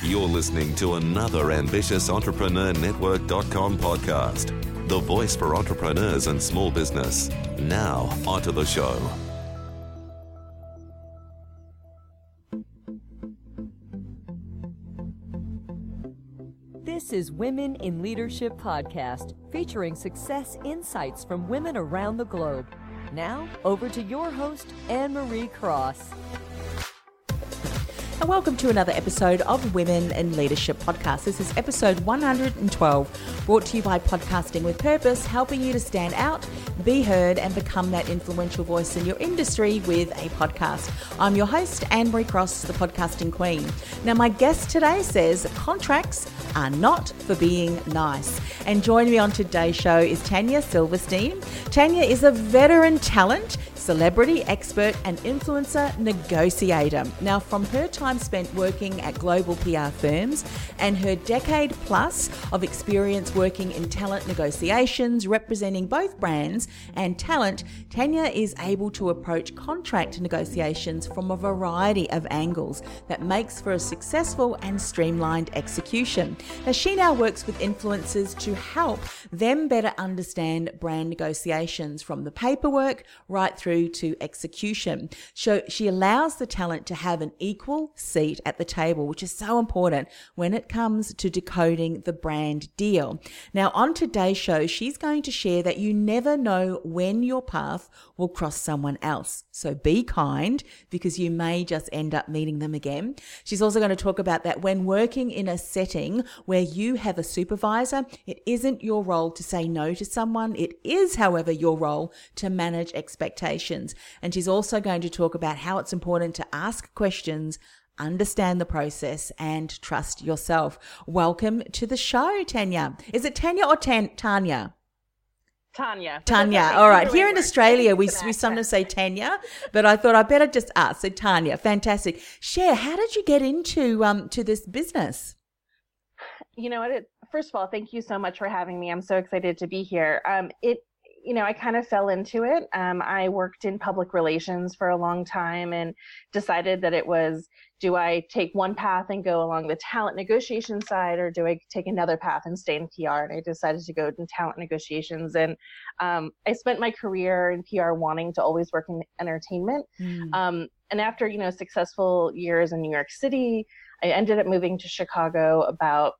You're listening to another ambitious Entrepreneur Network.com podcast, the voice for entrepreneurs and small business. Now, onto the show. This is Women in Leadership Podcast, featuring success insights from women around the globe. Now, over to your host, Annemarie Cross. And welcome to another episode of Women in Leadership Podcast. This is episode 112, brought to you by Podcasting with Purpose, helping you to stand out, be heard, and become that influential voice in your industry with a podcast. I'm your host, Annemarie Cross, the podcasting queen. Now, my guest today says contracts are not for being nice. And joining me on today's show is Tanya Silverstein. Tanya is a veteran talent celebrity, expert, and influencer negotiator. Now, from her time spent working at global PR firms and her decade plus of experience working in talent negotiations, representing both brands and talent, Tanya is able to approach contract negotiations from a variety of angles that makes for a successful and streamlined execution. Now, she now works with influencers to help them better understand brand negotiations from the paperwork right through through to execution. So she allows the talent to have an equal seat at the table, which is so important when it comes to decoding the brand deal. Now, on today's show, she's going to share that you never know when your path will cross someone else. So be kind because you may just end up meeting them again. She's also going to talk about that when working in a setting where you have a supervisor, it isn't your role to say no to someone. It is, however, your role to manage expectations questions. And she's also going to talk about how it's important to ask questions, understand the process, and trust yourself. Welcome to the show, Tanya. Is it Tanya or Tan- Tanya? Tanya. Tanya. All right. Here in Australia, we, we sometimes say Tanya, but I thought I'd better just ask. So Tanya, fantastic. Share, how did you get into um to this business? You know what? It, first of all, thank you so much for having me. I'm so excited to be here. Um, it you know, I kind of fell into it. Um, I worked in public relations for a long time and decided that it was do I take one path and go along the talent negotiation side, or do I take another path and stay in PR? And I decided to go in talent negotiations. And um, I spent my career in PR wanting to always work in entertainment. Mm. Um, and after, you know, successful years in New York City, I ended up moving to Chicago about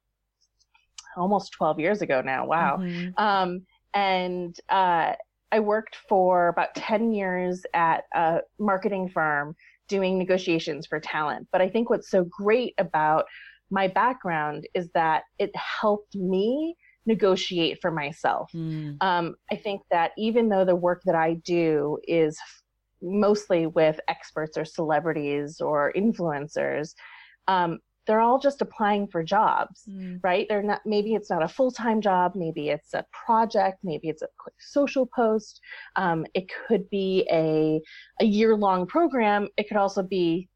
almost 12 years ago now. Wow. Mm-hmm. Um, and uh, I worked for about 10 years at a marketing firm doing negotiations for talent. But I think what's so great about my background is that it helped me negotiate for myself. Mm. Um, I think that even though the work that I do is mostly with experts or celebrities or influencers, um, they're all just applying for jobs, mm. right? They're not, maybe it's not a full time job, maybe it's a project, maybe it's a quick social post. Um, it could be a, a year long program. It could also be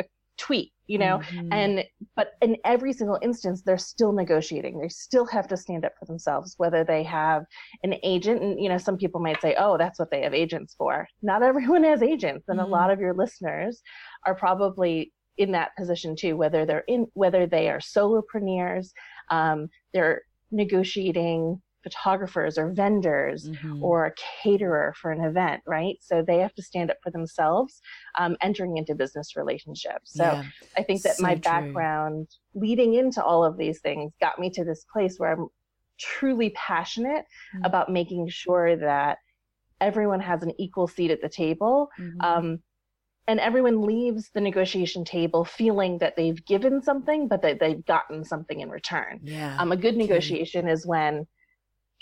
a tweet, you know, mm-hmm. and, but in every single instance, they're still negotiating. They still have to stand up for themselves, whether they have an agent. And, you know, some people might say, oh, that's what they have agents for. Not everyone has agents. And mm-hmm. a lot of your listeners are probably in that position too, whether they're in, whether they are solopreneurs, um, they're negotiating photographers or vendors mm-hmm. or a caterer for an event, right? So they have to stand up for themselves, um, entering into business relationships. So yeah, I think that so my background true. leading into all of these things got me to this place where I'm truly passionate mm-hmm. about making sure that everyone has an equal seat at the table. Mm-hmm. Um, and everyone leaves the negotiation table feeling that they've given something but that they've gotten something in return. Yeah um, a good negotiation is when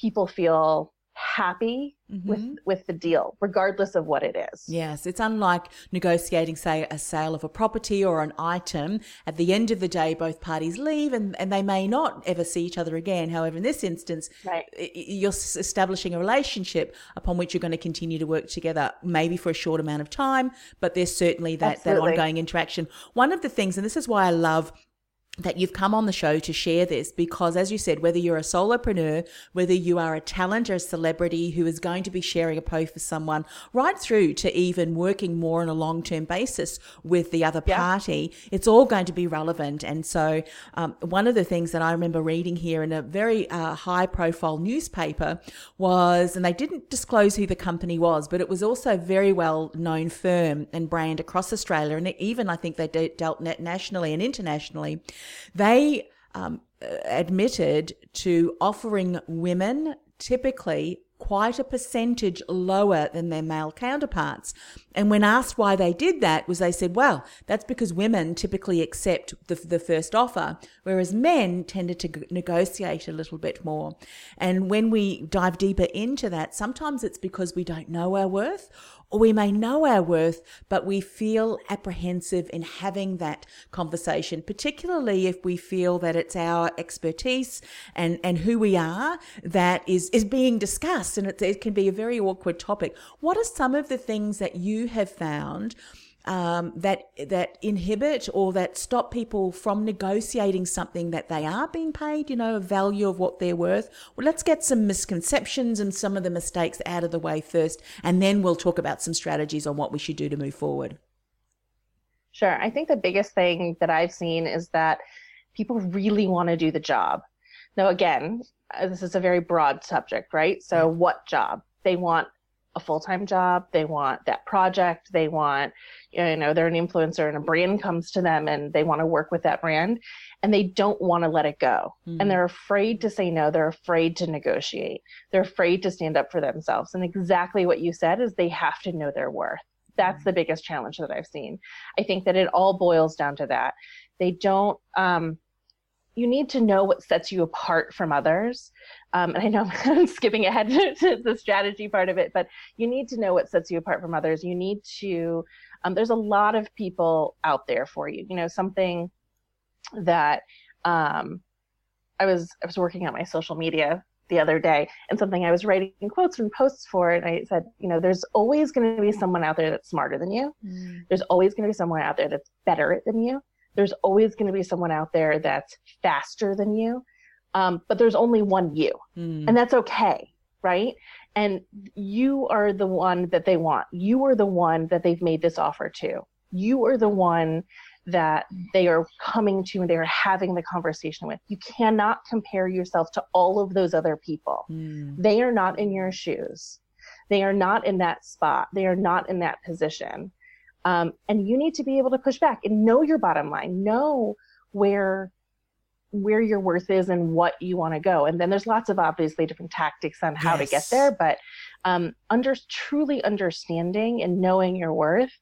people feel happy mm-hmm. with with the deal regardless of what it is. Yes it's unlike negotiating say a sale of a property or an item. At the end of the day both parties leave and, and they may not ever see each other again. However in this instance right. you're establishing a relationship upon which you're going to continue to work together maybe for a short amount of time but there's certainly that that ongoing interaction. One of the things and this is why i love that you've come on the show to share this because, as you said, whether you're a solopreneur, whether you are a talent or a celebrity who is going to be sharing a post for someone, right through to even working more on a long term basis with the other party, yeah. it's all going to be relevant. And so, um, one of the things that I remember reading here in a very uh, high profile newspaper was, and they didn't disclose who the company was, but it was also a very well known firm and brand across Australia. And even I think they de- dealt nationally and internationally they um, admitted to offering women typically quite a percentage lower than their male counterparts. And when asked why they did that, was they said, well, that's because women typically accept the, the first offer, whereas men tended to negotiate a little bit more. And when we dive deeper into that, sometimes it's because we don't know our worth or we may know our worth, but we feel apprehensive in having that conversation, particularly if we feel that it's our expertise and, and who we are that is, is being discussed. And it, it can be a very awkward topic. What are some of the things that you have found? Um, that that inhibit or that stop people from negotiating something that they are being paid, you know, a value of what they're worth. Well, let's get some misconceptions and some of the mistakes out of the way first, and then we'll talk about some strategies on what we should do to move forward. Sure. I think the biggest thing that I've seen is that people really want to do the job. Now, again, uh, this is a very broad subject, right? So, what job? They want a full-time job. They want that project. They want you know they're an influencer and a brand comes to them and they want to work with that brand and they don't want to let it go. Mm-hmm. and they're afraid to say no. They're afraid to negotiate. They're afraid to stand up for themselves. And exactly what you said is they have to know their worth. That's the biggest challenge that i've seen. I think that it all boils down to that. They don't um, you need to know what sets you apart from others. Um, and I know I'm skipping ahead to the strategy part of it, but you need to know what sets you apart from others. You need to, um, there's a lot of people out there for you. You know, something that um, I was I was working on my social media the other day and something I was writing quotes and posts for and I said, you know, there's always going to be someone out there that's smarter than you. Mm. There's always going to be someone out there that's better than you there's always going to be someone out there that's faster than you. Um, but there's only one you, mm. and that's okay, right? And you are the one that they want. You are the one that they've made this offer to. You are the one that they are coming to and they are having the conversation with. You cannot compare yourself to all of those other people. Mm. They are not in your shoes. They are not in that spot. They are not in that position. Um, and you need to be able to push back and know your bottom line, know where where your worth is and what you want to go. And then there's lots of obviously different tactics on how yes. to get there, but um, under truly understanding and knowing your worth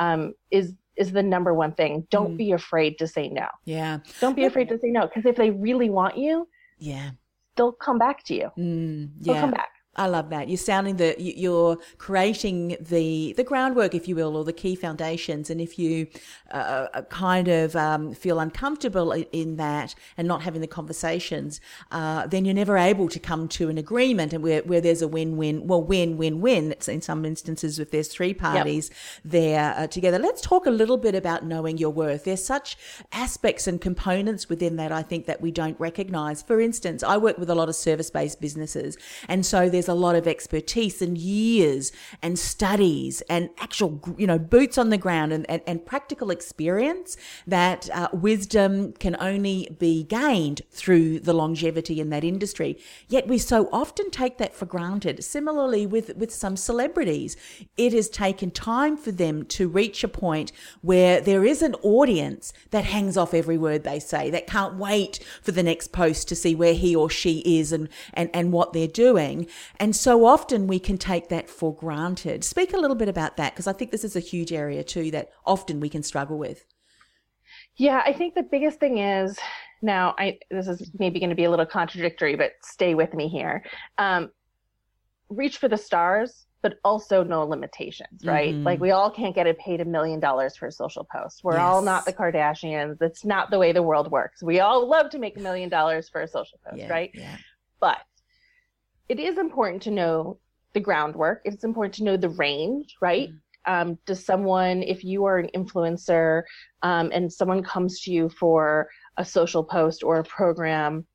um, is is the number one thing. Don't mm. be afraid to say no. Yeah. Don't be afraid to say no because if they really want you, yeah, they'll come back to you. Mm, yeah. They'll come back. I love that. You're sounding the you're creating the the groundwork, if you will, or the key foundations. And if you uh, uh, kind of um, feel uncomfortable in that and not having the conversations, uh, then you're never able to come to an agreement. And where, where there's a win-win, well, win-win-win. It's in some instances if there's three parties yep. there uh, together. Let's talk a little bit about knowing your worth. There's such aspects and components within that I think that we don't recognize. For instance, I work with a lot of service-based businesses, and so there's a lot of expertise and years and studies and actual, you know, boots on the ground and, and, and practical experience that uh, wisdom can only be gained through the longevity in that industry. Yet we so often take that for granted. Similarly, with, with some celebrities, it has taken time for them to reach a point where there is an audience that hangs off every word they say, that can't wait for the next post to see where he or she is and, and, and what they're doing. And so often we can take that for granted. Speak a little bit about that because I think this is a huge area too that often we can struggle with. Yeah, I think the biggest thing is now I this is maybe going to be a little contradictory, but stay with me here. Um, reach for the stars, but also no limitations, right? Mm-hmm. Like we all can't get paid a million dollars for a social post. We're yes. all not the Kardashians. That's not the way the world works. We all love to make a million dollars for a social post, yeah, right? Yeah. But it is important to know the groundwork. It's important to know the range, right? Mm-hmm. um, does someone if you are an influencer um, and someone comes to you for a social post or a program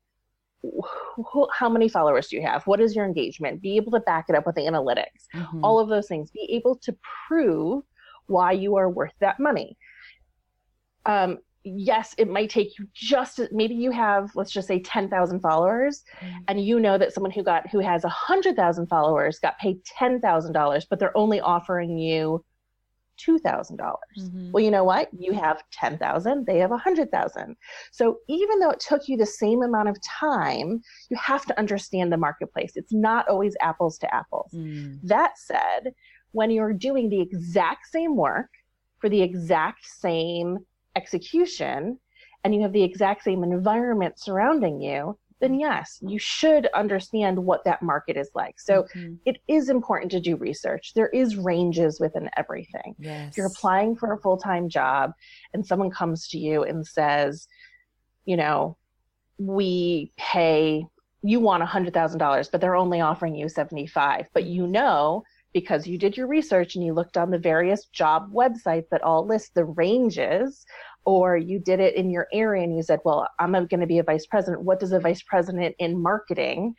wh- how many followers do you have what is your engagement be able to back it up with the analytics Mhm. all of those things be able to prove why you are worth that money um, yes it might take you just maybe you have let's just say 10,000 followers Mm. and you know that someone who got who has a 100,000 followers got paid $10,000 but they're only offering you $2,000 Mhm. well you know what you have 10,000 they have a 100,000 so even though it took you the same amount of time you have to understand the marketplace it's not always apples to apples Mm. that said, when you're doing the exact same work for the exact same execution and you have the exact same environment surrounding you, then yes, you should understand what that market is like. So Mhm. it is important to do research. There is ranges within everything. yes. If you're applying for a full-time job and someone comes to you and says, you know, we pay you want $100,000 but they're only offering you 75, but you know because you did your research and you looked on the various job websites that all list the ranges or you did it in your area and you said, well, I'm going to be a vice president. What does a vice president in marketing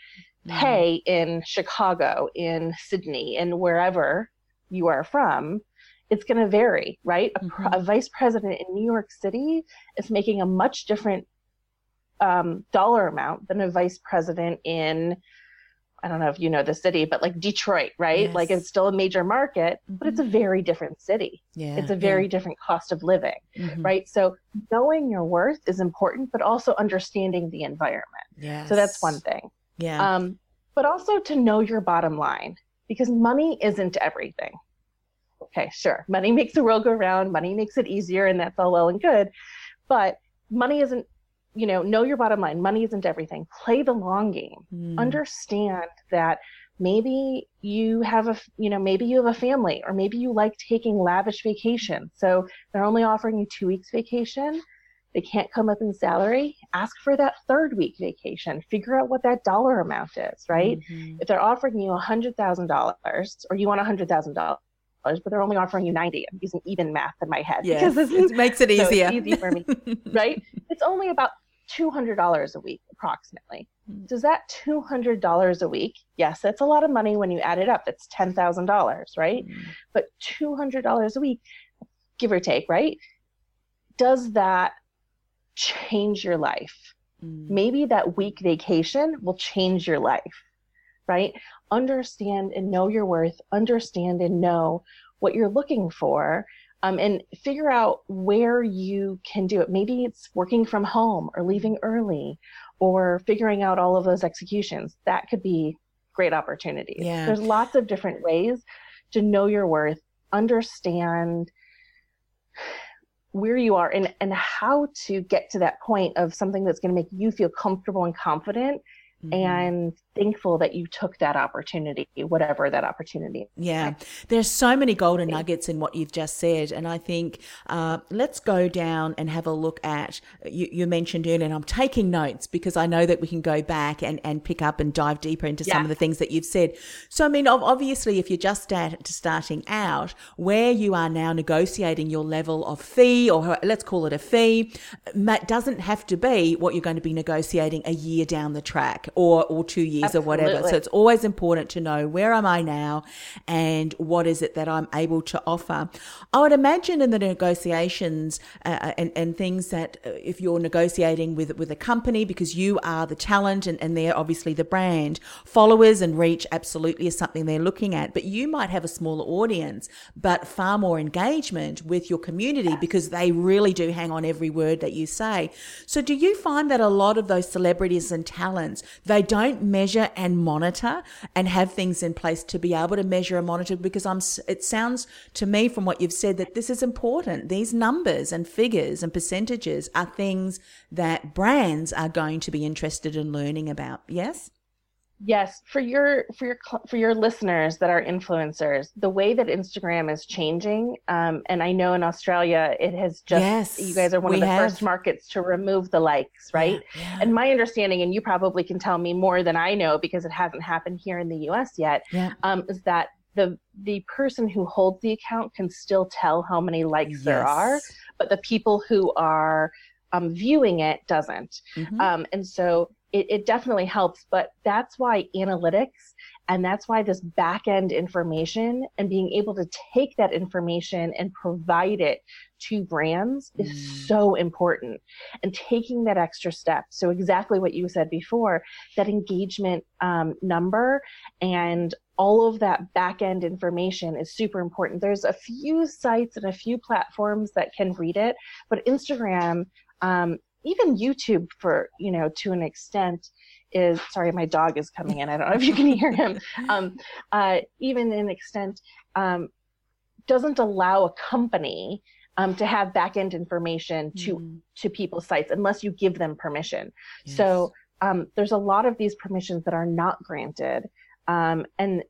Mhm. pay in Chicago, in Sydney, and wherever you are from, it's going to vary, right? A, pr- Mhm. a vice president in New York City is making a much different um, dollar amount than a vice president in, I don't know if you know the city, but like Detroit, right? Like it's still a major market, but it's a very different city. yeah. It's a very different cost of living, yeah. Mhm. right? So knowing your worth is important, but also understanding the environment. Yes. So that's one thing Yeah. um, but also to know your bottom line because money isn't everything. Okay, sure, money makes the world go round, money makes it easier, and that's all well and good. But money isn't, you know, know your bottom line. Money isn't everything. Play the long game. Mm. Understand that maybe you have a, you know, maybe you have a family, or maybe you like taking lavish vacation So they're only offering you two weeks vacation they can't come up in salary, ask for that third week vacation. Figure out what that dollar amount is, right? Mhm. If they're offering you $100,000 or you want $100,000, but they're only offering you 90, I'm using even math in my head Yes. because this is it makes it so it's easier. easy for me, right? It's only about $200 a week, approximately. Mm. Does that $200 a week? Yes, that's a lot of money when you add it up. It's $10,000, right? Mm. but $200 a week, give or take, right? Does that change your life? Mm. Maybe that week vacation will change your life, right? Understand and know your worth, understand and know what you're looking for, um, and figure out where you can do it. Maybe it's working from home or leaving early or figuring out all of those executions. That could be great opportunities. Yeah. There's lots of different ways to know your worth, understand where you are and, and how to get to that point of something that's going to make you feel comfortable and confident Mhm. and thankful that you took that opportunity, whatever that opportunity. is. Yeah, there's so many golden nuggets in what you've just said, and I think uh, let's go down and have a look at. You, you mentioned earlier, and I'm taking notes because I know that we can go back and, and pick up and dive deeper into some of the things that you've said. So, I mean, obviously, if you're just start, starting out, where you are now negotiating your level of fee, or let's call it a fee, doesn't have to be what you're going to be negotiating a year down the track or or two years or whatever. So it's always important to know where am I now and what is it that I'm able to offer. I would imagine in the negotiations uh, and, and things that uh, if you're negotiating with, with a company because you are the talent and, and they're obviously the brand, followers and reach absolutely is something they're looking at. But you might have a smaller audience, but far more engagement with your community because they really do hang on every word that you say. So do you find that a lot of those celebrities and talents, they don't measure and monitor and have things in place to be able to measure and monitor because I'm it sounds to me from what you've said that this is important. These numbers and figures and percentages are things that brands are going to be interested in learning about. Yes Yes, for your for your for your listeners that are influencers, the way that Instagram is changing, um, and I know in Australia it has just Yes, you guys are one of the have. first markets to remove the likes, right? yeah, And my understanding, and you probably can tell me more than I know because it hasn't happened here in the U.S. yet, yeah um, is that the the person who holds the account can still tell how many likes yes. there are, but the people who are um, viewing it doesn't. Mm-hmm. Um, and so it, it definitely helps, but that's why analytics and that's why this back end information and being able to take that information and provide it to brands mm. is so important. And taking that extra step. So, exactly what you said before that engagement um, number and all of that back end information is super important. There's a few sites and a few platforms that can read it, but Instagram, um, even YouTube, for you know, to an extent, is sorry, my dog is coming in. I don't know if you can hear him. Um, uh, even in extent, um, doesn't allow a company um, to have back end information to mm. to people's sites unless you give them permission. Yes. So um, there's a lot of these permissions that are not granted, um, and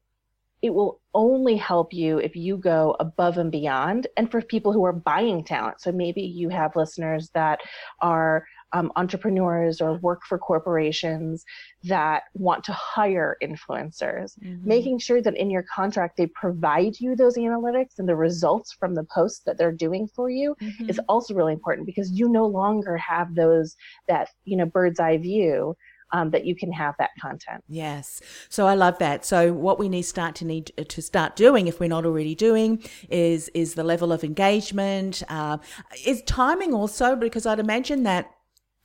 it will only help you if you go above and beyond. And for people who are buying talent, so maybe you have listeners that are um, entrepreneurs or work for corporations that want to hire influencers, mm-hmm. making sure that in your contract they provide you those analytics and the results from the posts that they're doing for you mm-hmm. is also really important because you no longer have those that you know bird's eye view um, that you can have that content. Yes. So I love that. So what we need start to need to start doing, if we're not already doing, is is the level of engagement, uh, is timing also because I'd imagine that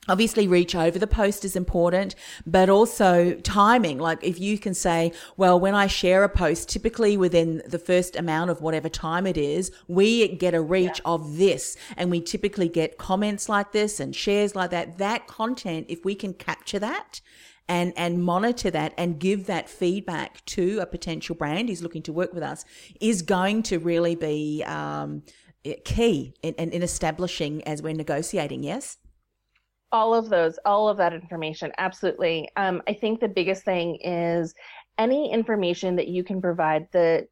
Obviously, reach over the post is important, but also timing. Like if you can say, well, when I share a post, typically within the first amount of whatever time it is, we get a reach yeah. of this and we typically get comments like this and shares like that. That content, if we can capture that and, and monitor that and give that feedback to a potential brand who's looking to work with us is going to really be, um, key in, in establishing as we're negotiating. Yes all of those all of that information absolutely. Um, i think the biggest thing is any information that you can provide the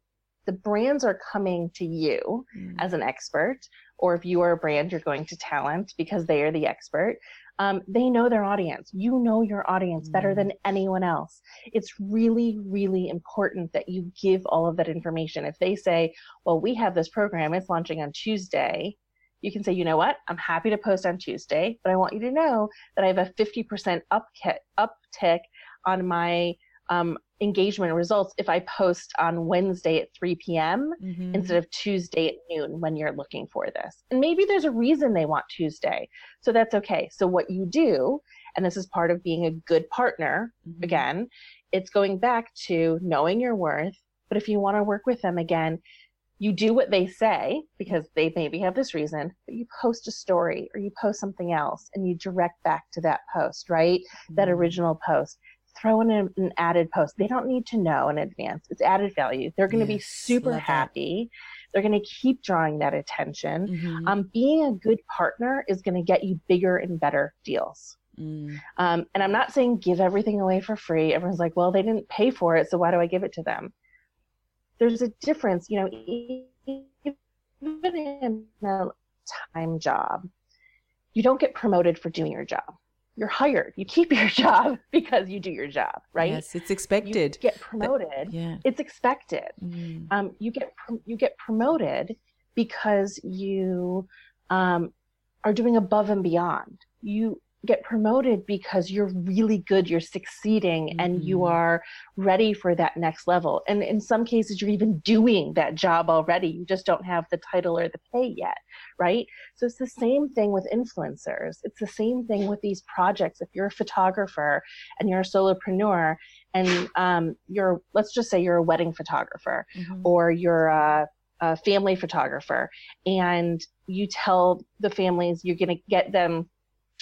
the brands are coming to you mm. as an expert or if you are a brand you're going to talent because they are the expert. Um, they know their audience. You know your audience mm. better than anyone else. It's really really important that you give all of that information. If they say well we have this program it's launching on tuesday you can say, you know what, I'm happy to post on Tuesday, but I want you to know that I have a 50% uptick, uptick on my um, engagement results if I post on Wednesday at 3 p.m. Mm-hmm. instead of Tuesday at noon when you're looking for this. And maybe there's a reason they want Tuesday. So that's okay. So what you do, and this is part of being a good partner, mm-hmm. again, it's going back to knowing your worth. But if you want to work with them again, you do what they say because they maybe have this reason, but you post a story or you post something else and you direct back to that post, right? Mm-hmm. That original post. Throw in an, an, added post. They don't need to know in advance. It's added value. They're going to yes, be super happy. That. They're going to keep drawing that attention. Mm-hmm. Um, being a good partner is going to get you bigger and better deals. Mm. Um, and I'm not saying give everything away for free. Everyone's like, well, they didn't pay for it, so why do I give it to them? There's a difference, you know, even in a time job, you don't get promoted for doing your job. You're hired. You keep your job because you do your job, right? Yes, it's expected. You get promoted. But, yeah, it's expected. Mm. Um, you get you get promoted because you um, are doing above and beyond. You get promoted because you're really good, you're succeeding, mm-hmm. and you mm-hmm. are ready for that next level. And in some cases, you're even doing that job already. You just don't have the title or the pay yet, right? So it's the same thing with influencers. It's the same thing with these projects. If you're a photographer and you're a solopreneur, and um, you're, let's just say you're a wedding photographer, mm-hmm. or you're a a family photographer and you tell the families you're going to get them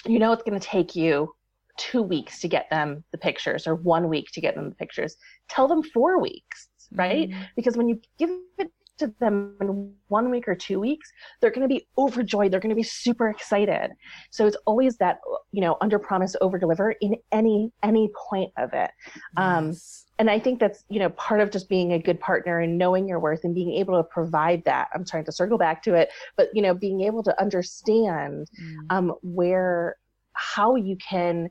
you know it's going to take you two weeks to get them the pictures or one week to get them the pictures tell them four weeks right mm-hmm. because when you give it to them in one week or two weeks they're going to be overjoyed. They're going to be super excited. So it's always that you know under promise over deliver in any any point of it. Um, yes. and i think that's you know part of just being a good partner and knowing your worth and being able to provide that. I'm trying to circle back to it but you know being able to understand mm. um, where how you can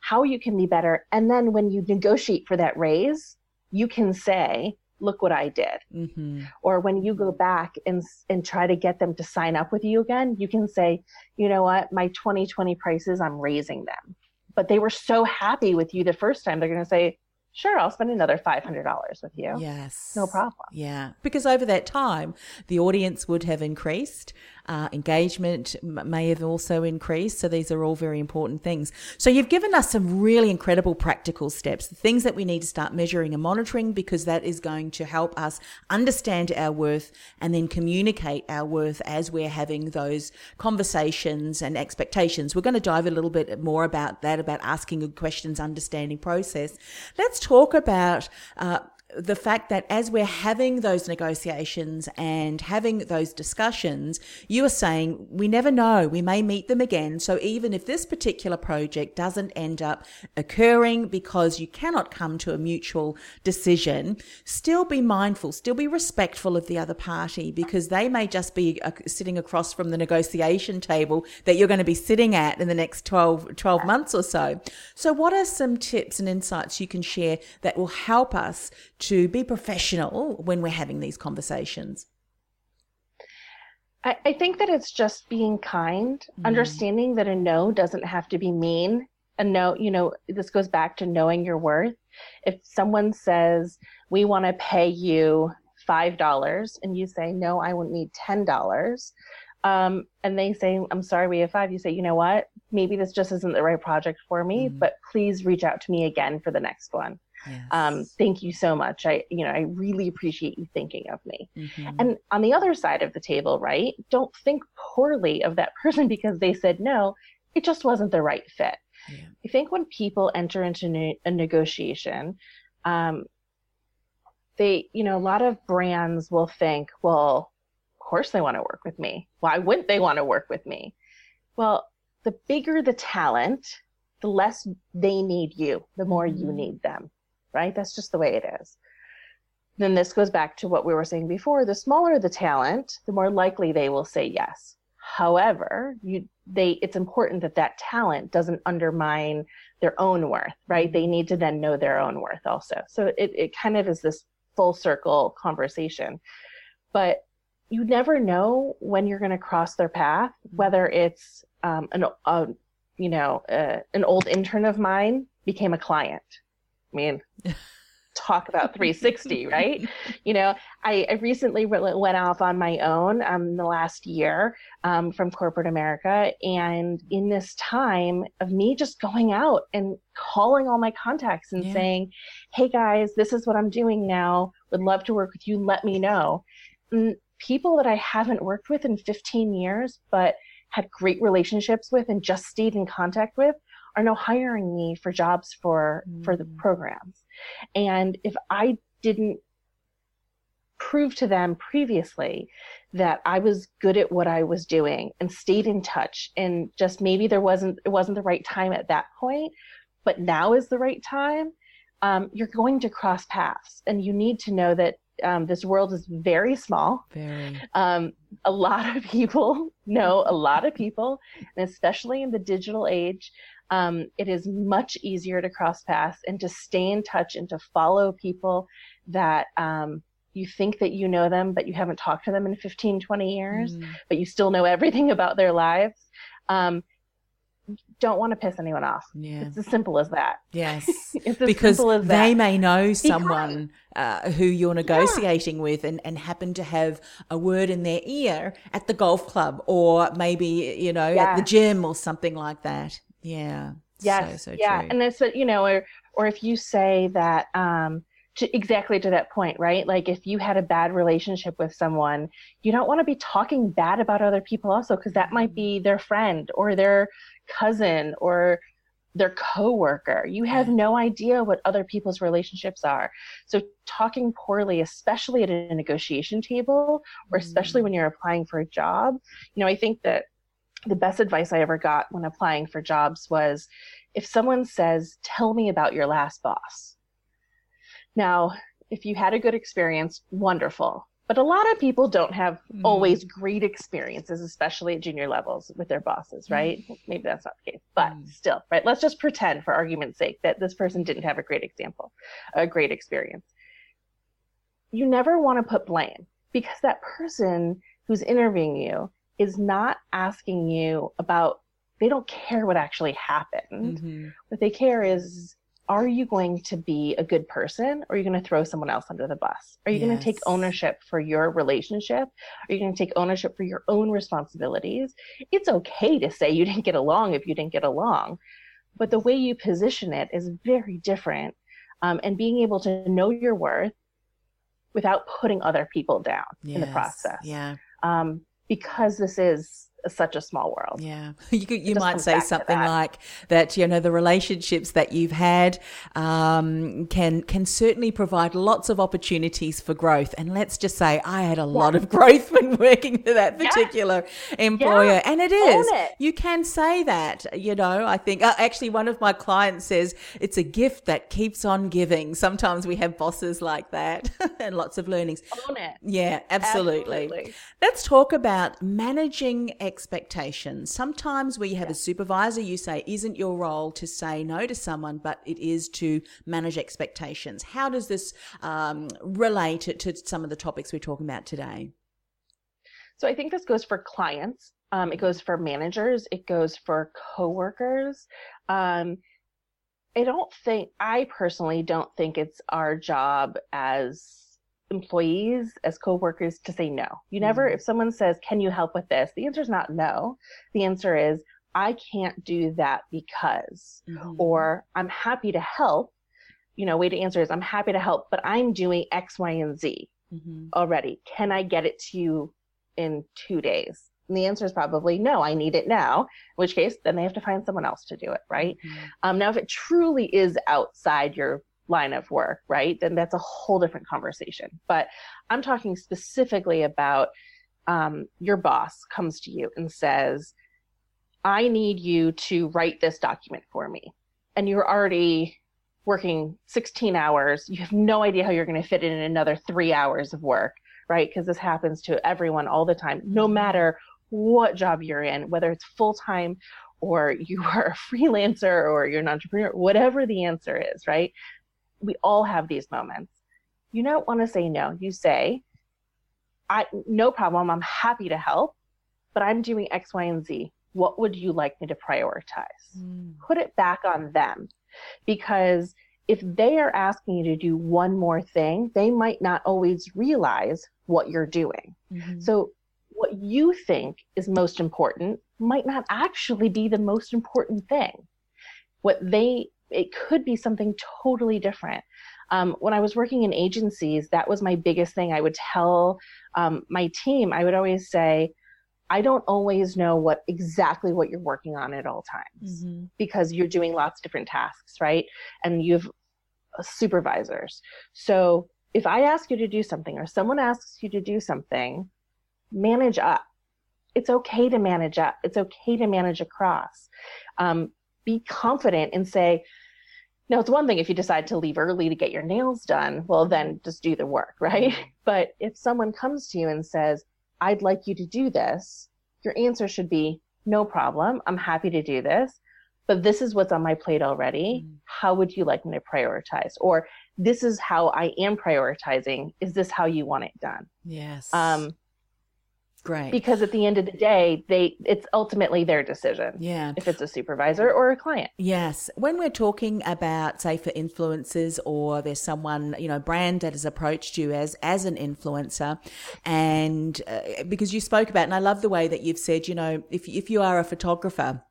how you can be better. And then when you negotiate for that raise you can say look what I did. Mm-hmm. Or when you go back and and try to get them to sign up with you again, you can say, you know what, my 2020 prices, I'm raising them. But they were so happy with you the first time, they're going to say, sure, I'll spend another $500 with you. Yes. No problem. Yeah. Because over that time, the audience would have increased. Uh, engagement may have also increased. So these are all very important things. So you've given us some really incredible practical steps, the things that we need to start measuring and monitoring because that is going to help us understand our worth and then communicate our worth as we're having those conversations and expectations. We're going to dive a little bit more about that, about asking good questions, understanding process. Let's talk about uh, the fact that as we're having those negotiations and having those discussions, you are saying we never know, we may meet them again. So even if this particular project doesn't end up occurring because you cannot come to a mutual decision, still be mindful, still be respectful of the other party because they may just be uh, sitting across from the negotiation table that you're going to be sitting at in the next 12, 12 months or so. So what are some tips and insights you can share that will help us to be professional when we're having these conversations? I, I think that it's just being kind, mm. understanding that a no doesn't have to be mean. A no, you know, this goes back to knowing your worth. If someone says, we want to pay you $5 and you say, no, I would need $10. Um, and they say, I'm sorry, we have five. You say, you know what? Maybe this just isn't the right project for me, mm. but please reach out to me again for the next one. Yes. Um, thank you so much. I, you know, I really appreciate you thinking of me. Mm-hmm. And on the other side of the table, right? Don't think poorly of that person because they said no. It just wasn't the right fit. Yeah. I think when people enter into ne- a negotiation, um, they, you know, a lot of brands will think, well, of course they want to work with me. Why wouldn't they want to work with me? Well, the bigger the talent, the less they need you, the more mm-hmm. you need them right? That's just the way it is. Then this goes back to what we were saying before. The smaller the talent, the more likely they will say yes. However, you they it's important that that talent doesn't undermine their own worth, right? They need to then know their own worth also. So it it kind of is this full circle conversation. But you never know when you're going to cross their path, whether it's um, an a, you know uh, an old intern of mine became a client mean, talk about 360, right? You know, I, I recently went off on my own um, the last year um, from corporate America. And in this time of me just going out and calling all my contacts and yeah. saying, hey guys, this is what I'm doing now. Would love to work with you. Let me know. And people that I haven't worked with in 15 years, but had great relationships with and just stayed in contact with are now hiring me for jobs for mm. for the mm. programs and if i didn't prove to them previously that i was good at what i was doing and stayed in touch and just maybe there wasn't it wasn't the right time at that point but now is the right time um, you're going to cross paths and you need to know that um, this world is very small. Very. Um, a lot of people know a lot of people, and especially in the digital age, um, it is much easier to cross paths and to stay in touch and to follow people that um, you think that you know them, but you haven't talked to them in 15, 20 years, mm. but you still know everything about their lives. Um, don't want to piss anyone off. Yeah. It's as simple as that. Yes. because they may know someone uh, who you're negotiating yeah. with and, and happen to have a word in their ear at the golf club or maybe, you know, yeah. at the gym or something like that. Yeah. Yes. So, so yeah. True. And it's, you know, or, or if you say that, um, to exactly to that point, right? Like if you had a bad relationship with someone, you don't want to be talking bad about other people also, because that might be their friend or their cousin or their coworker. You have no idea what other people's relationships are. So talking poorly, especially at a negotiation table or especially mm. when you're applying for a job, you know, I think that the best advice I ever got when applying for jobs was if someone says, Tell me about your last boss. Now, if you had a good experience, wonderful. But a lot of people don't have mm. always great experiences, especially at junior levels with their bosses, right? Mm. Maybe that's not the case, but mm. still, right? Let's just pretend, for argument's sake, that this person didn't have a great example, a great experience. you never want to put blame because that person who's interviewing you is not asking you about they don't care what actually happened. Mm-hmm. What they care is are you going to be a good person or are you going to throw someone else under the bus? Are you going to take ownership for your relationship? Are you going to take ownership for your own responsibilities? It's okay to say you didn't get along if you didn't get along, but the way you position it is very different. Um, and being able to know your worth without putting other people down in the process. Yeah. Um, because this is such a small world. Yeah, you could, you just might say something that. like that. You know, the relationships that you've had um, can can certainly provide lots of opportunities for growth. And let's just say, I had a lot of growth when working for that Yeah. particular employer, Yeah. and it is. It. You can say that. You know, I think uh, actually one of my clients says it's a gift that keeps on giving. Sometimes we have bosses like that, and lots of learnings. Own it. Yeah, absolutely. Absolutely. Let's talk about managing expectations. Sometimes where you have a supervisor, you say, isn't your role to say no to someone, but it is to manage expectations. How does this um, relate to, to some of the topics we're talking about today? So I think this goes for clients. Um, it goes for managers. It goes for coworkers. Um, I don't think, I personally don't think it's our job as employees, as coworkers to say no. You never, Mhm. if someone says, can you help with this? The answer is not no. The answer is, I can't do that because, or I'm happy to help. You know, way to answer is, I'm happy to help, but I'm doing X, Y, and Z Mhm. already. Can I get it to you in two days? And the answer is probably no, I need it now, in which case then they have to find someone else to do it, right? Mhm. Um, now, if it truly is outside your line of work, right, then that's a whole different conversation. But I'm talking specifically about um, your boss comes to you and says, I need you to write this document for me. And you're already working 16 hours. You have no idea how you're going to fit in another three hours of work, right? Because this happens to everyone all the time, no matter what job you're in, whether it's full time or you are a freelancer or you're an entrepreneur, whatever the answer is, right? We all have these moments. You don't want to say no. You say, I no problem, I'm happy to help, but I'm doing X, Y, and Z. What would you like me to prioritize? Mm. Put it back on them. Because if they are asking you to do one more thing, they might not always realize what you're doing. Mhm. So, what you think is most important might not actually be the most important thing. What they, it could be something totally different. Um, when I was working in agencies, that was my biggest thing. I would tell um, my team, I would always say, I don't always know what exactly what you're working on at all times Mhm. because you're doing lots of different tasks, right? And you have uh, supervisors. So if I ask you to do something or someone asks you to do something, manage up. It's okay to manage up. It's okay to manage across. Um, be confident and say, now it's one thing if you decide to leave early to get your nails done, well, then just do the work, right? But if someone comes to you and says, I'd like you to do this, your answer should be, no problem. I'm happy to do this, but this is what's on my plate already. Mm. How would you like me to prioritize? Or this is how I am prioritizing. Is this how you want it done? Yes. Um, Great. because at the end of the day, they it's ultimately their decision yeah. if it's a supervisor or a client. Yes. When we're talking about, say, for influencers or there's someone, you know, brand that has approached you as, as an influencer and uh, because you spoke about, and I love the way that you've said, you know, if, if you are a photographer,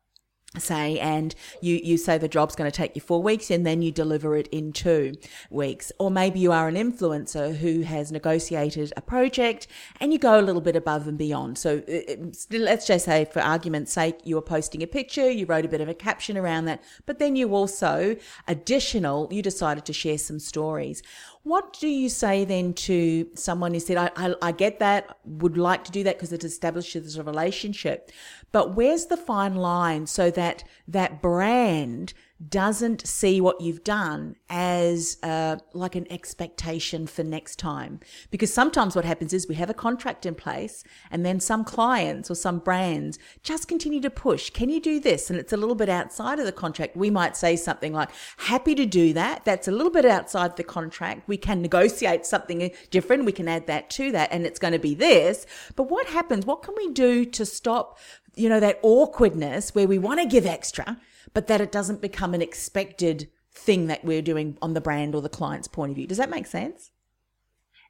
say and you you say the job's going to take you four weeks and then you deliver it in two weeks. Or maybe you are an influencer who has negotiated a project and you go a little bit above and beyond. So it, it- let's just say for argument's sake you were posting a picture you wrote a bit of a caption around that but then you also additional you decided to share some stories what do you say then to someone who said, I, I, I get that, would like to do that because it establishes a relationship, but where's the fine line so that that brand doesn't see what you've done as uh, like an expectation for next time. Because sometimes what happens is we have a contract in place and then some clients or some brands just continue to push. Can you do this? And it's a little bit outside of the contract. We might say something like, happy to do that. That's a little bit outside the contract. We can negotiate something different. We can add that to that and it's going to be this. But what happens? What can we do to stop, you know, that awkwardness where we want to give extra? But that it doesn't become an expected thing that we're doing on the brand or the client's point of view. Does that make sense?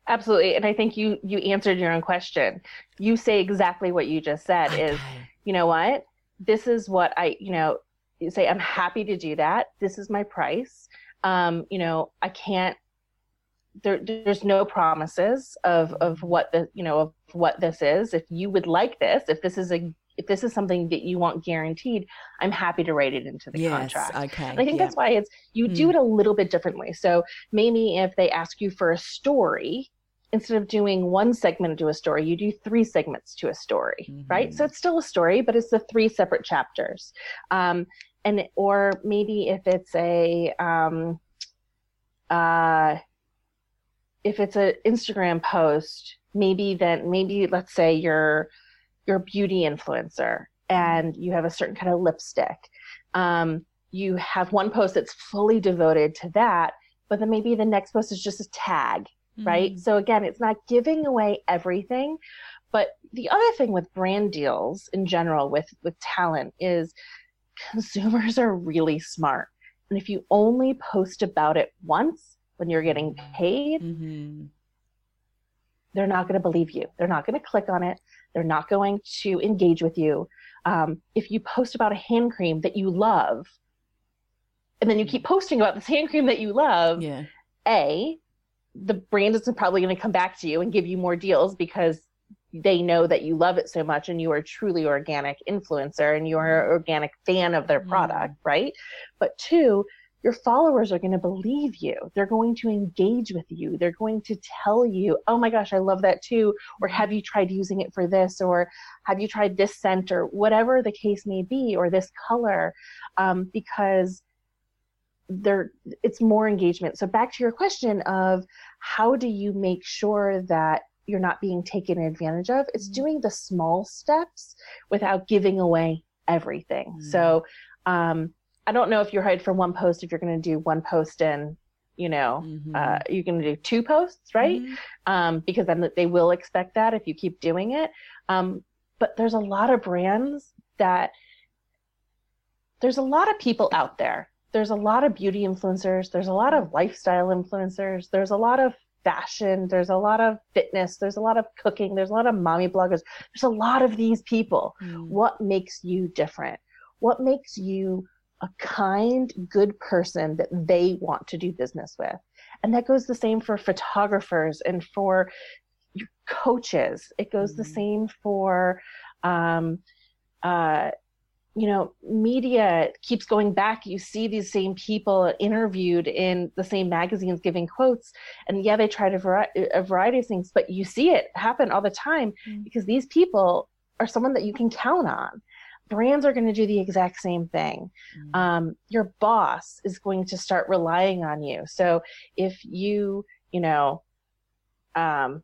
Absolutely. And I think you you answered your own question. You say exactly what you just said okay. is, you know what? This is what I, you know, you say I'm happy to do that. This is my price. Um, you know, I can't there, there's no promises of of what the you know of what this is if you would like this if this is a if this is something that you want guaranteed, I'm happy to write it into the yes, contract. Okay. And I think yeah. that's why it's you mm. do it a little bit differently. So maybe if they ask you for a story, instead of doing one segment to a story, you do three segments to a story, mm-hmm. right? So it's still a story, but it's the three separate chapters. Um, and or maybe if it's a um, uh, if it's an Instagram post, maybe then maybe let's say you're you're a beauty influencer and you have a certain kind of lipstick. Um, you have one post that's fully devoted to that, but then maybe the next post is just a tag, mm-hmm. right? So again, it's not giving away everything. But the other thing with brand deals in general with with talent is consumers are really smart. And if you only post about it once when you're getting paid, mm-hmm. They're not going to believe you. They're not going to click on it. They're not going to engage with you. Um, if you post about a hand cream that you love, and then you keep posting about this hand cream that you love, yeah. A, the brand is probably going to come back to you and give you more deals because they know that you love it so much and you are a truly organic influencer and you are an organic fan of their product, right? But two, your followers are going to believe you. They're going to engage with you. They're going to tell you, oh my gosh, I love that too. Or have you tried using it for this? Or have you tried this scent or whatever the case may be, or this color? Um, because there it's more engagement. So back to your question of how do you make sure that you're not being taken advantage of? It's mm-hmm. doing the small steps without giving away everything. Mm-hmm. So um, I don't know if you're hired for one post if you're going to do one post and you know mm-hmm. uh, you're going to do two posts right? Mm-hmm. um, because then they will expect that if you keep doing it. Um, but there's a lot of brands that there's a lot of people out there. There's a lot of beauty influencers. There's a lot of lifestyle influencers. There's a lot of fashion. There's a lot of fitness. There's a lot of cooking. There's a lot of mommy bloggers. There's a lot of these people. Mm. what makes you different? What makes you a kind, good person that they want to do business with. And that goes the same for photographers and for coaches. It goes mm-hmm. the same for, um, uh, you know, media keeps going back. You see these same people interviewed in the same magazines giving quotes. And yeah, they tried a, vari- a variety of things, but you see it happen all the time mm-hmm. because these people are someone that you can count on brands are going to do the exact same thing. Mm-hmm. Um, your boss is going to start relying on you. So if you, you know, um,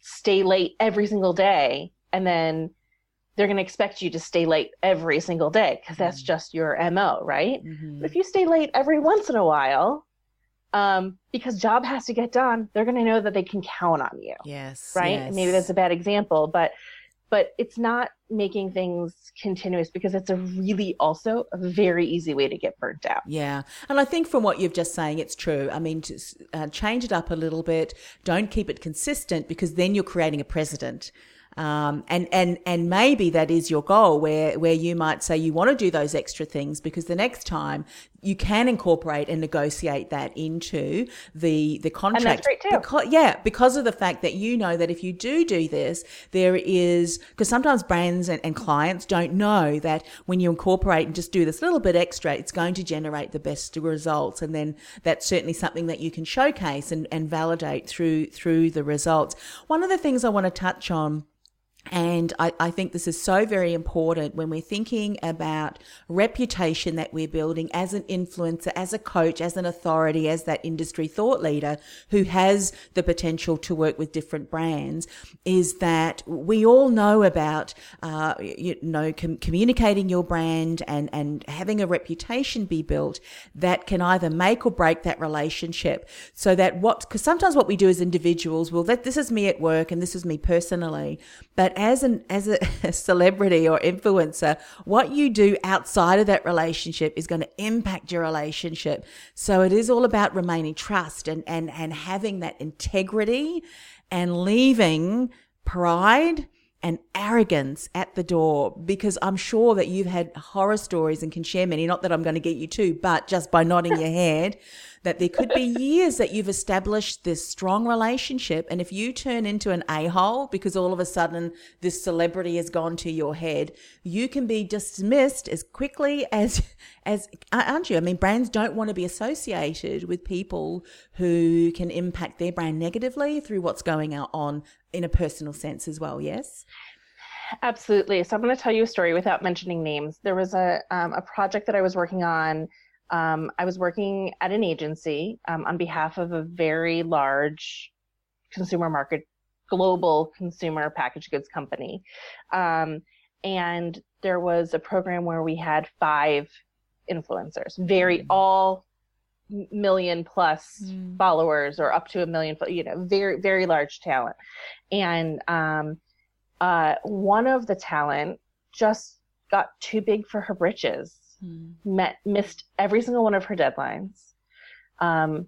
stay late every single day and then they're going to expect you to stay late every single day because that's mm-hmm. just your MO, right? Mm-hmm. But if you stay late every once in a while, um, because job has to get done, they're going to know that they can count on you. Yes. Right. Yes. Maybe that's a bad example, but but it's not making things continuous because it's a really also a very easy way to get burnt out. Yeah. And I think from what you've just saying, it's true. I mean, uh, change it up a little bit. Don't keep it consistent because then you're creating a precedent. Um, and, and, and maybe that is your goal where, where you might say you want to do those extra things because the next time you can incorporate and negotiate that into the, the contract. And that's great too. Because, yeah, because of the fact that you know that if you do do this, there is, because sometimes brands and, and clients don't know that when you incorporate and just do this little bit extra, it's going to generate the best results. And then that's certainly something that you can showcase and, and validate through, through the results. One of the things I want to touch on And I, I, think this is so very important when we're thinking about reputation that we're building as an influencer, as a coach, as an authority, as that industry thought leader who has the potential to work with different brands. Is that we all know about, uh, you know, com- communicating your brand and and having a reputation be built that can either make or break that relationship. So that what because sometimes what we do as individuals, well, that this is me at work and this is me personally, but but as an as a celebrity or influencer, what you do outside of that relationship is going to impact your relationship. So it is all about remaining trust and and and having that integrity and leaving pride and arrogance at the door because I'm sure that you've had horror stories and can share many. Not that I'm going to get you to, but just by nodding your head, that there could be years that you've established this strong relationship. And if you turn into an a hole because all of a sudden this celebrity has gone to your head, you can be dismissed as quickly as, as, aren't you? I mean, brands don't want to be associated with people who can impact their brand negatively through what's going on in a personal sense as well. Yes. Absolutely. So I'm going to tell you a story without mentioning names. There was a um, a project that I was working on um, I was working at an agency um, on behalf of a very large consumer market, global consumer packaged goods company. Um, and there was a program where we had five influencers, very mm. all million plus mm. followers or up to a million, you know, very, very large talent. And um, uh, one of the talent just got too big for her britches mm. met missed every single one of her deadlines. Um,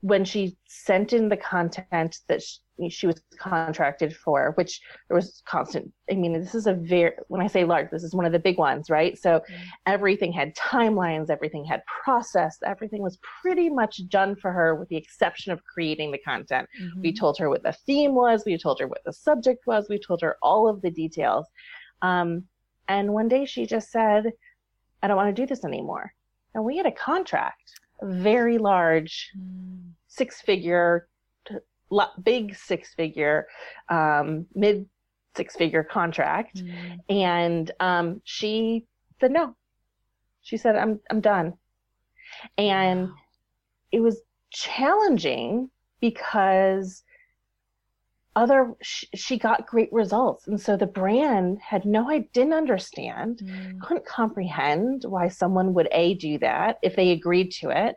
when she sent in the content that she, she, was contracted for, which there was constant. I mean, this is a very when I say large, this is one of the big ones, right? So mm. everything had timelines, everything had process, everything was pretty much done for her, with the exception of creating the content. Mm-hmm. We told her what the theme was, we told her what the subject was, we told her all of the details. Um, and one day she just said, I don't want to do this anymore. And we had a contract, a very large, mm. six figure, big six figure, um, mid six figure contract. Mm. And um, she said no. She said, I'm, I'm done. And wow. it was challenging because other she got great results. And so the brand had no i didn't understand mm. couldn't comprehend why someone would a do that if they agreed to it.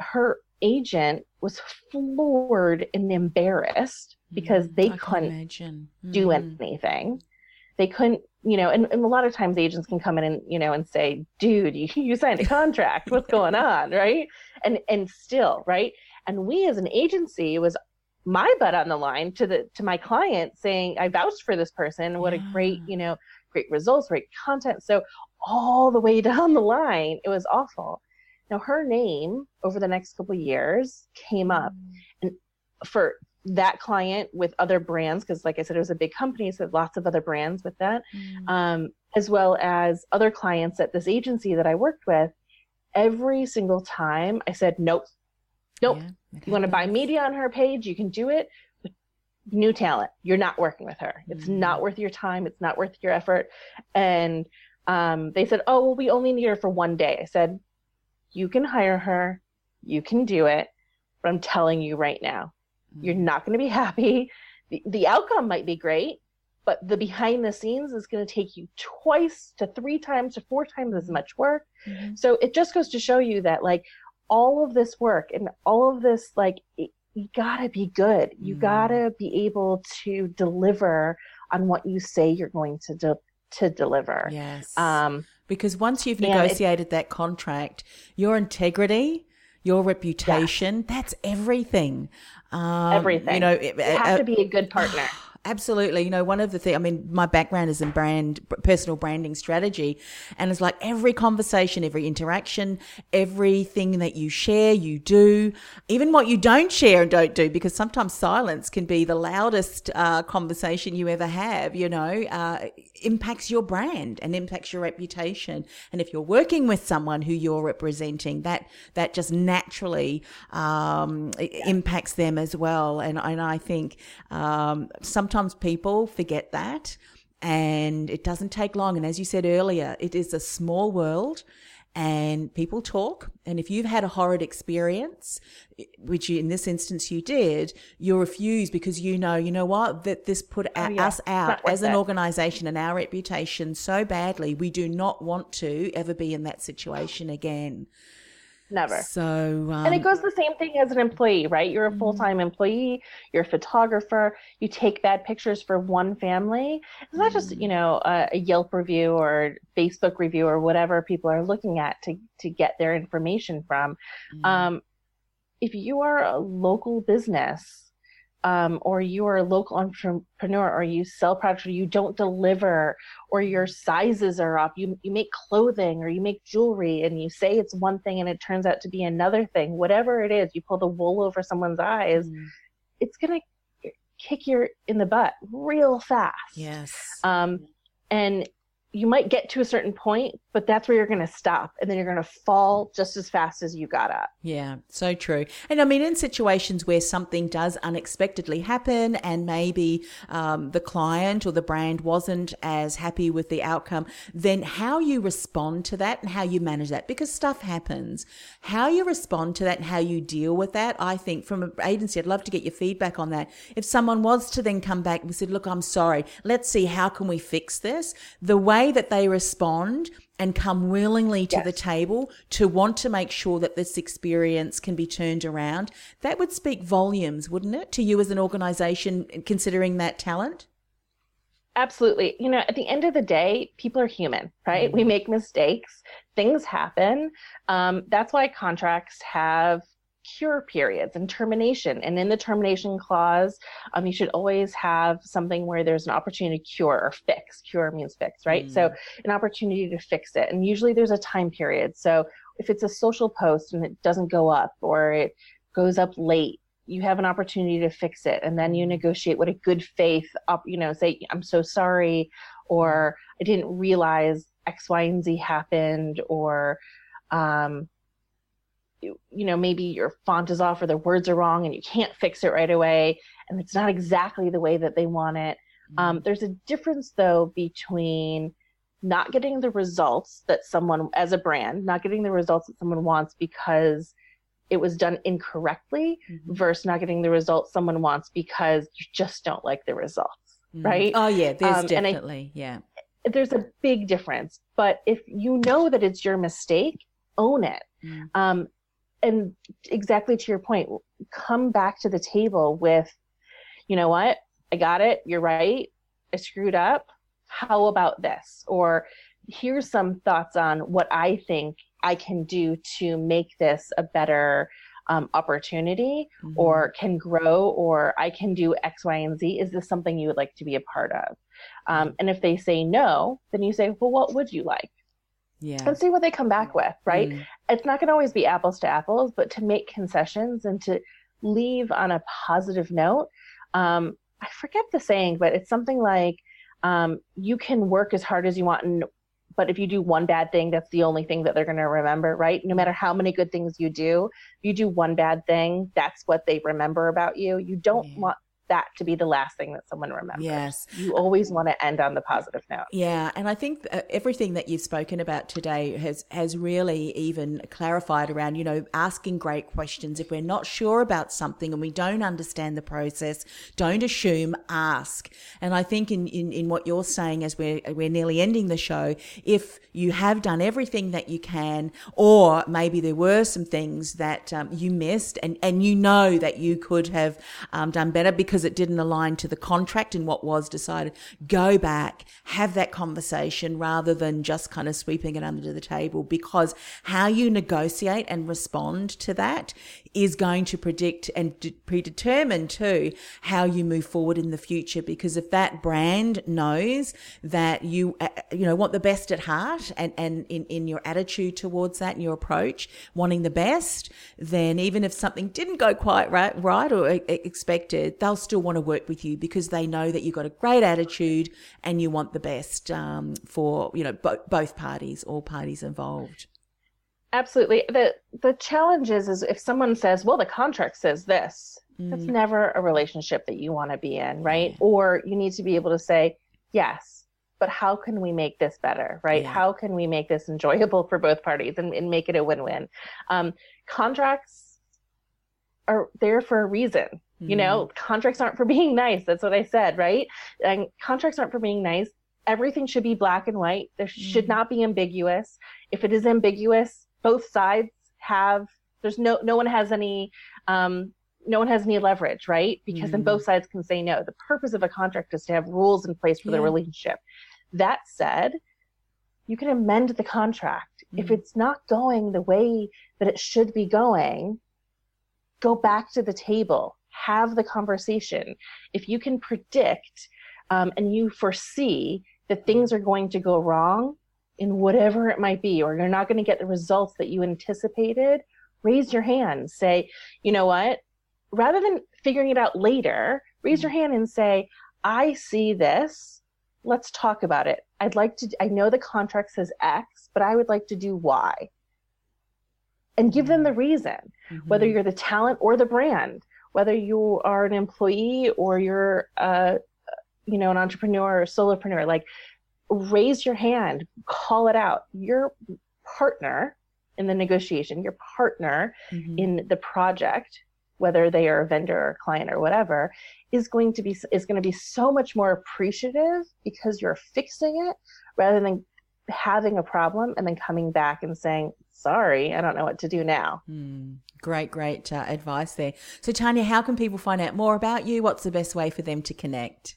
Her agent was floored and embarrassed because mm. they I couldn't mm. do anything. They couldn't you know and, and a lot of times agents can come in and you know and say dude you, you signed a contract. What's going on? Right? And and still right? And we as an agency was my butt on the line to the to my client saying i vouched for this person what yeah. a great you know great results great content so all the way down the line it was awful now her name over the next couple years came up mm. and for that client with other brands because like i said it was a big company so lots of other brands with that mm. um, as well as other clients at this agency that i worked with every single time i said nope nope yeah you want to buy media on her page, you can do it. New talent, you're not working with her. It's mm-hmm. not worth your time. It's not worth your effort. And um, they said, oh, well, we only need her for one day. I said, you can hire her, you can do it, but I'm telling you right now, mm-hmm. you're not going to be happy. The, the outcome might be great, but the behind the scenes is going to take you twice to three times to four times as much work. Mm-hmm. So it just goes to show you that, like, all of this work and all of this like it, you gotta be good. You mm. gotta be able to deliver on what you say you're going to do to deliver. Yes. Um because once you've negotiated it, that contract your integrity your reputation yeah. that's everything. Um, everything. you know it, you have uh, to be a good partner Absolutely. You know, one of the things, I mean, my background is in brand, personal branding strategy. And it's like every conversation, every interaction, everything that you share, you do, even what you don't share and don't do, because sometimes silence can be the loudest uh, conversation you ever have, you know, uh, impacts your brand and impacts your reputation. And if you're working with someone who you're representing, that, that just naturally um, impacts them as well. And, and I think um, some sometimes people forget that and it doesn't take long. And as you said earlier, it is a small world and people talk. And if you've had a horrid experience, which you, in this instance you did, you refuse because you know, you know what, that this put oh, yeah. us out as an organization and our reputation so badly. We do not want to ever be in that situation again. Never. So, um, and it goes the same thing as an employee, right? You're a full time mm-hmm. employee, you're a photographer, you take bad pictures for one family. It's not just, you mm. know, a, a, Yelp review or Facebook review or whatever people are looking at to, to get their information from. Mm. Um, if you are a local business, um, or you are a local entrepreneur or you sell products or you don't deliver or your sizes are off you, you make clothing or you make jewelry and you say it's one thing and it turns out to be another thing whatever it is you pull the wool over someone's eyes mm. it's going to kick you in the butt real fast yes um, and you might get to a certain point, but that's where you're going to stop. And then you're going to fall just as fast as you got up. Yeah, so true. And I mean, in situations where something does unexpectedly happen and maybe um, the client or the brand wasn't as happy with the outcome, then how you respond to that and how you manage that, because stuff happens. How you respond to that and how you deal with that, I think from an agency, I'd love to get your feedback on that. If someone was to then come back and said, look, I'm sorry, let's see, how can we fix this? The way way that they respond and come willingly to yes. the table to want to make sure that this experience can be turned around, that would speak volumes, wouldn't it, to you as an organization considering that talent? Absolutely. You know, at the end of the day, people are human, right? Mm-hmm. We make mistakes, things happen. Um, that's why contracts have cure periods and termination. And in the termination clause, um, you should always have something where there's an opportunity to cure or fix. Cure means fix, right? Mm. So an opportunity to fix it. And usually there's a time period. So if it's a social post and it doesn't go up or it goes up late, you have an opportunity to fix it. And then you mm. negotiate what a good faith, up, you know, say, I'm so sorry, or I didn't realize X, Y, and Z happened, or, um, you know maybe your font is off or the words are wrong and you can't fix it right away and it's not exactly the way that they want it um, mm-hmm. there's a difference though between not getting the results that someone as a brand not getting the results that someone wants because it was done incorrectly mm-hmm. versus not getting the results someone wants because you just don't like the results mm-hmm. right oh yeah there's um, definitely I, yeah there's a big difference but if you know that it's your mistake own it mm. um, and exactly to your point, come back to the table with, you know what, I got it. You're right. I screwed up. How about this? Or here's some thoughts on what I think I can do to make this a better um, opportunity mm-hmm. or can grow or I can do X, Y, and Z. Is this something you would like to be a part of? Um, and if they say no, then you say, well, what would you like? Yeah. and see what they come back with, right? Mm. It's not going to always be apples to apples, but to make concessions and to leave on a positive note. Um, I forget the saying, but it's something like um, you can work as hard as you want, and, but if you do one bad thing, that's the only thing that they're going to remember, right? No matter how many good things you do, if you do one bad thing, that's what they remember about you. You don't yeah. want that to be the last thing that someone remembers. Yes. You always want to end on the positive note. Yeah, and I think uh, everything that you've spoken about today has has really even clarified around, you know, asking great questions. If we're not sure about something and we don't understand the process, don't assume, ask. And I think in in, in what you're saying as we're we're nearly ending the show, if you have done everything that you can or maybe there were some things that um, you missed and and you know that you could have um, done better because because it didn't align to the contract and what was decided. Go back, have that conversation rather than just kind of sweeping it under the table because how you negotiate and respond to that is going to predict and predetermine too how you move forward in the future because if that brand knows that you uh, you know want the best at heart and and in, in your attitude towards that and your approach wanting the best then even if something didn't go quite right right or expected they'll still want to work with you because they know that you've got a great attitude and you want the best um, for you know bo- both parties, all parties involved. Absolutely. the The challenge is, is if someone says, "Well, the contract says this," mm. that's never a relationship that you want to be in, right? Yeah. Or you need to be able to say, yes, but how can we make this better, right? Yeah. How can we make this enjoyable for both parties and, and make it a win win? Um, contracts are there for a reason. Mm. You know, mm. contracts aren't for being nice. That's what I said, right? And contracts aren't for being nice. Everything should be black and white. There mm. should not be ambiguous. If it is ambiguous, both sides have there's no no one has any um, no one has any leverage, right? Because mm. then both sides can say no. The purpose of a contract is to have rules in place for yeah. the relationship. That said, you can amend the contract. Mm. If it's not going the way that it should be going, go back to the table, have the conversation. If you can predict um, and you foresee that things are going to go wrong in whatever it might be, or you're not going to get the results that you anticipated, raise your hand. Say, you know what? Rather than figuring it out later, raise your hand and say, I see this. Let's talk about it. I'd like to, I know the contract says X, but I would like to do Y. And give them the reason, mm-hmm. whether you're the talent or the brand, whether you are an employee or you're, uh, you know, an entrepreneur or solopreneur. Like, raise your hand, call it out. Your partner in the negotiation, your partner mm-hmm. in the project, whether they are a vendor or a client or whatever, is going to be is going to be so much more appreciative because you're fixing it rather than having a problem and then coming back and saying, sorry, I don't know what to do now. Mm, great, great uh, advice there. So, Tanya, how can people find out more about you? What's the best way for them to connect?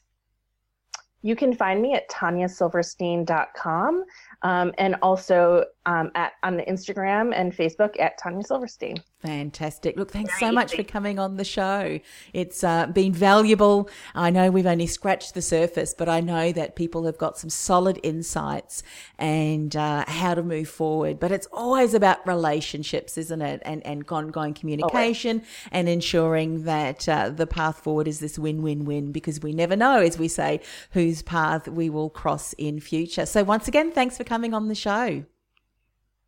You can find me at tanyasilverstein.com um, and also um, at on the Instagram and Facebook at Tanya Silverstein. Fantastic. Look, thanks Very so much easy. for coming on the show. It's uh, been valuable. I know we've only scratched the surface, but I know that people have got some solid insights and uh, how to move forward. But it's always about relationships, isn't it? And, and ongoing communication always. and ensuring that uh, the path forward is this win win win because we never know, as we say, whose path we will cross in future. So, once again, thanks for coming on the show.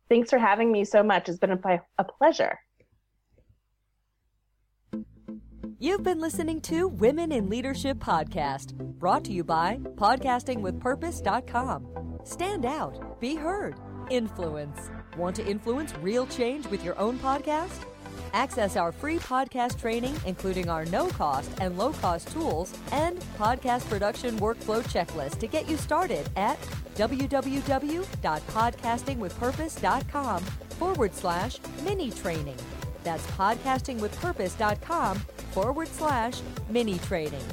Thanks for having me so much. It's been a, a pleasure. You've been listening to Women in Leadership Podcast, brought to you by podcastingwithpurpose.com. Stand out, be heard, influence. Want to influence real change with your own podcast? Access our free podcast training, including our no cost and low cost tools and podcast production workflow checklist to get you started at www.podcastingwithpurpose.com forward slash mini training. That's podcastingwithpurpose.com forward slash mini training.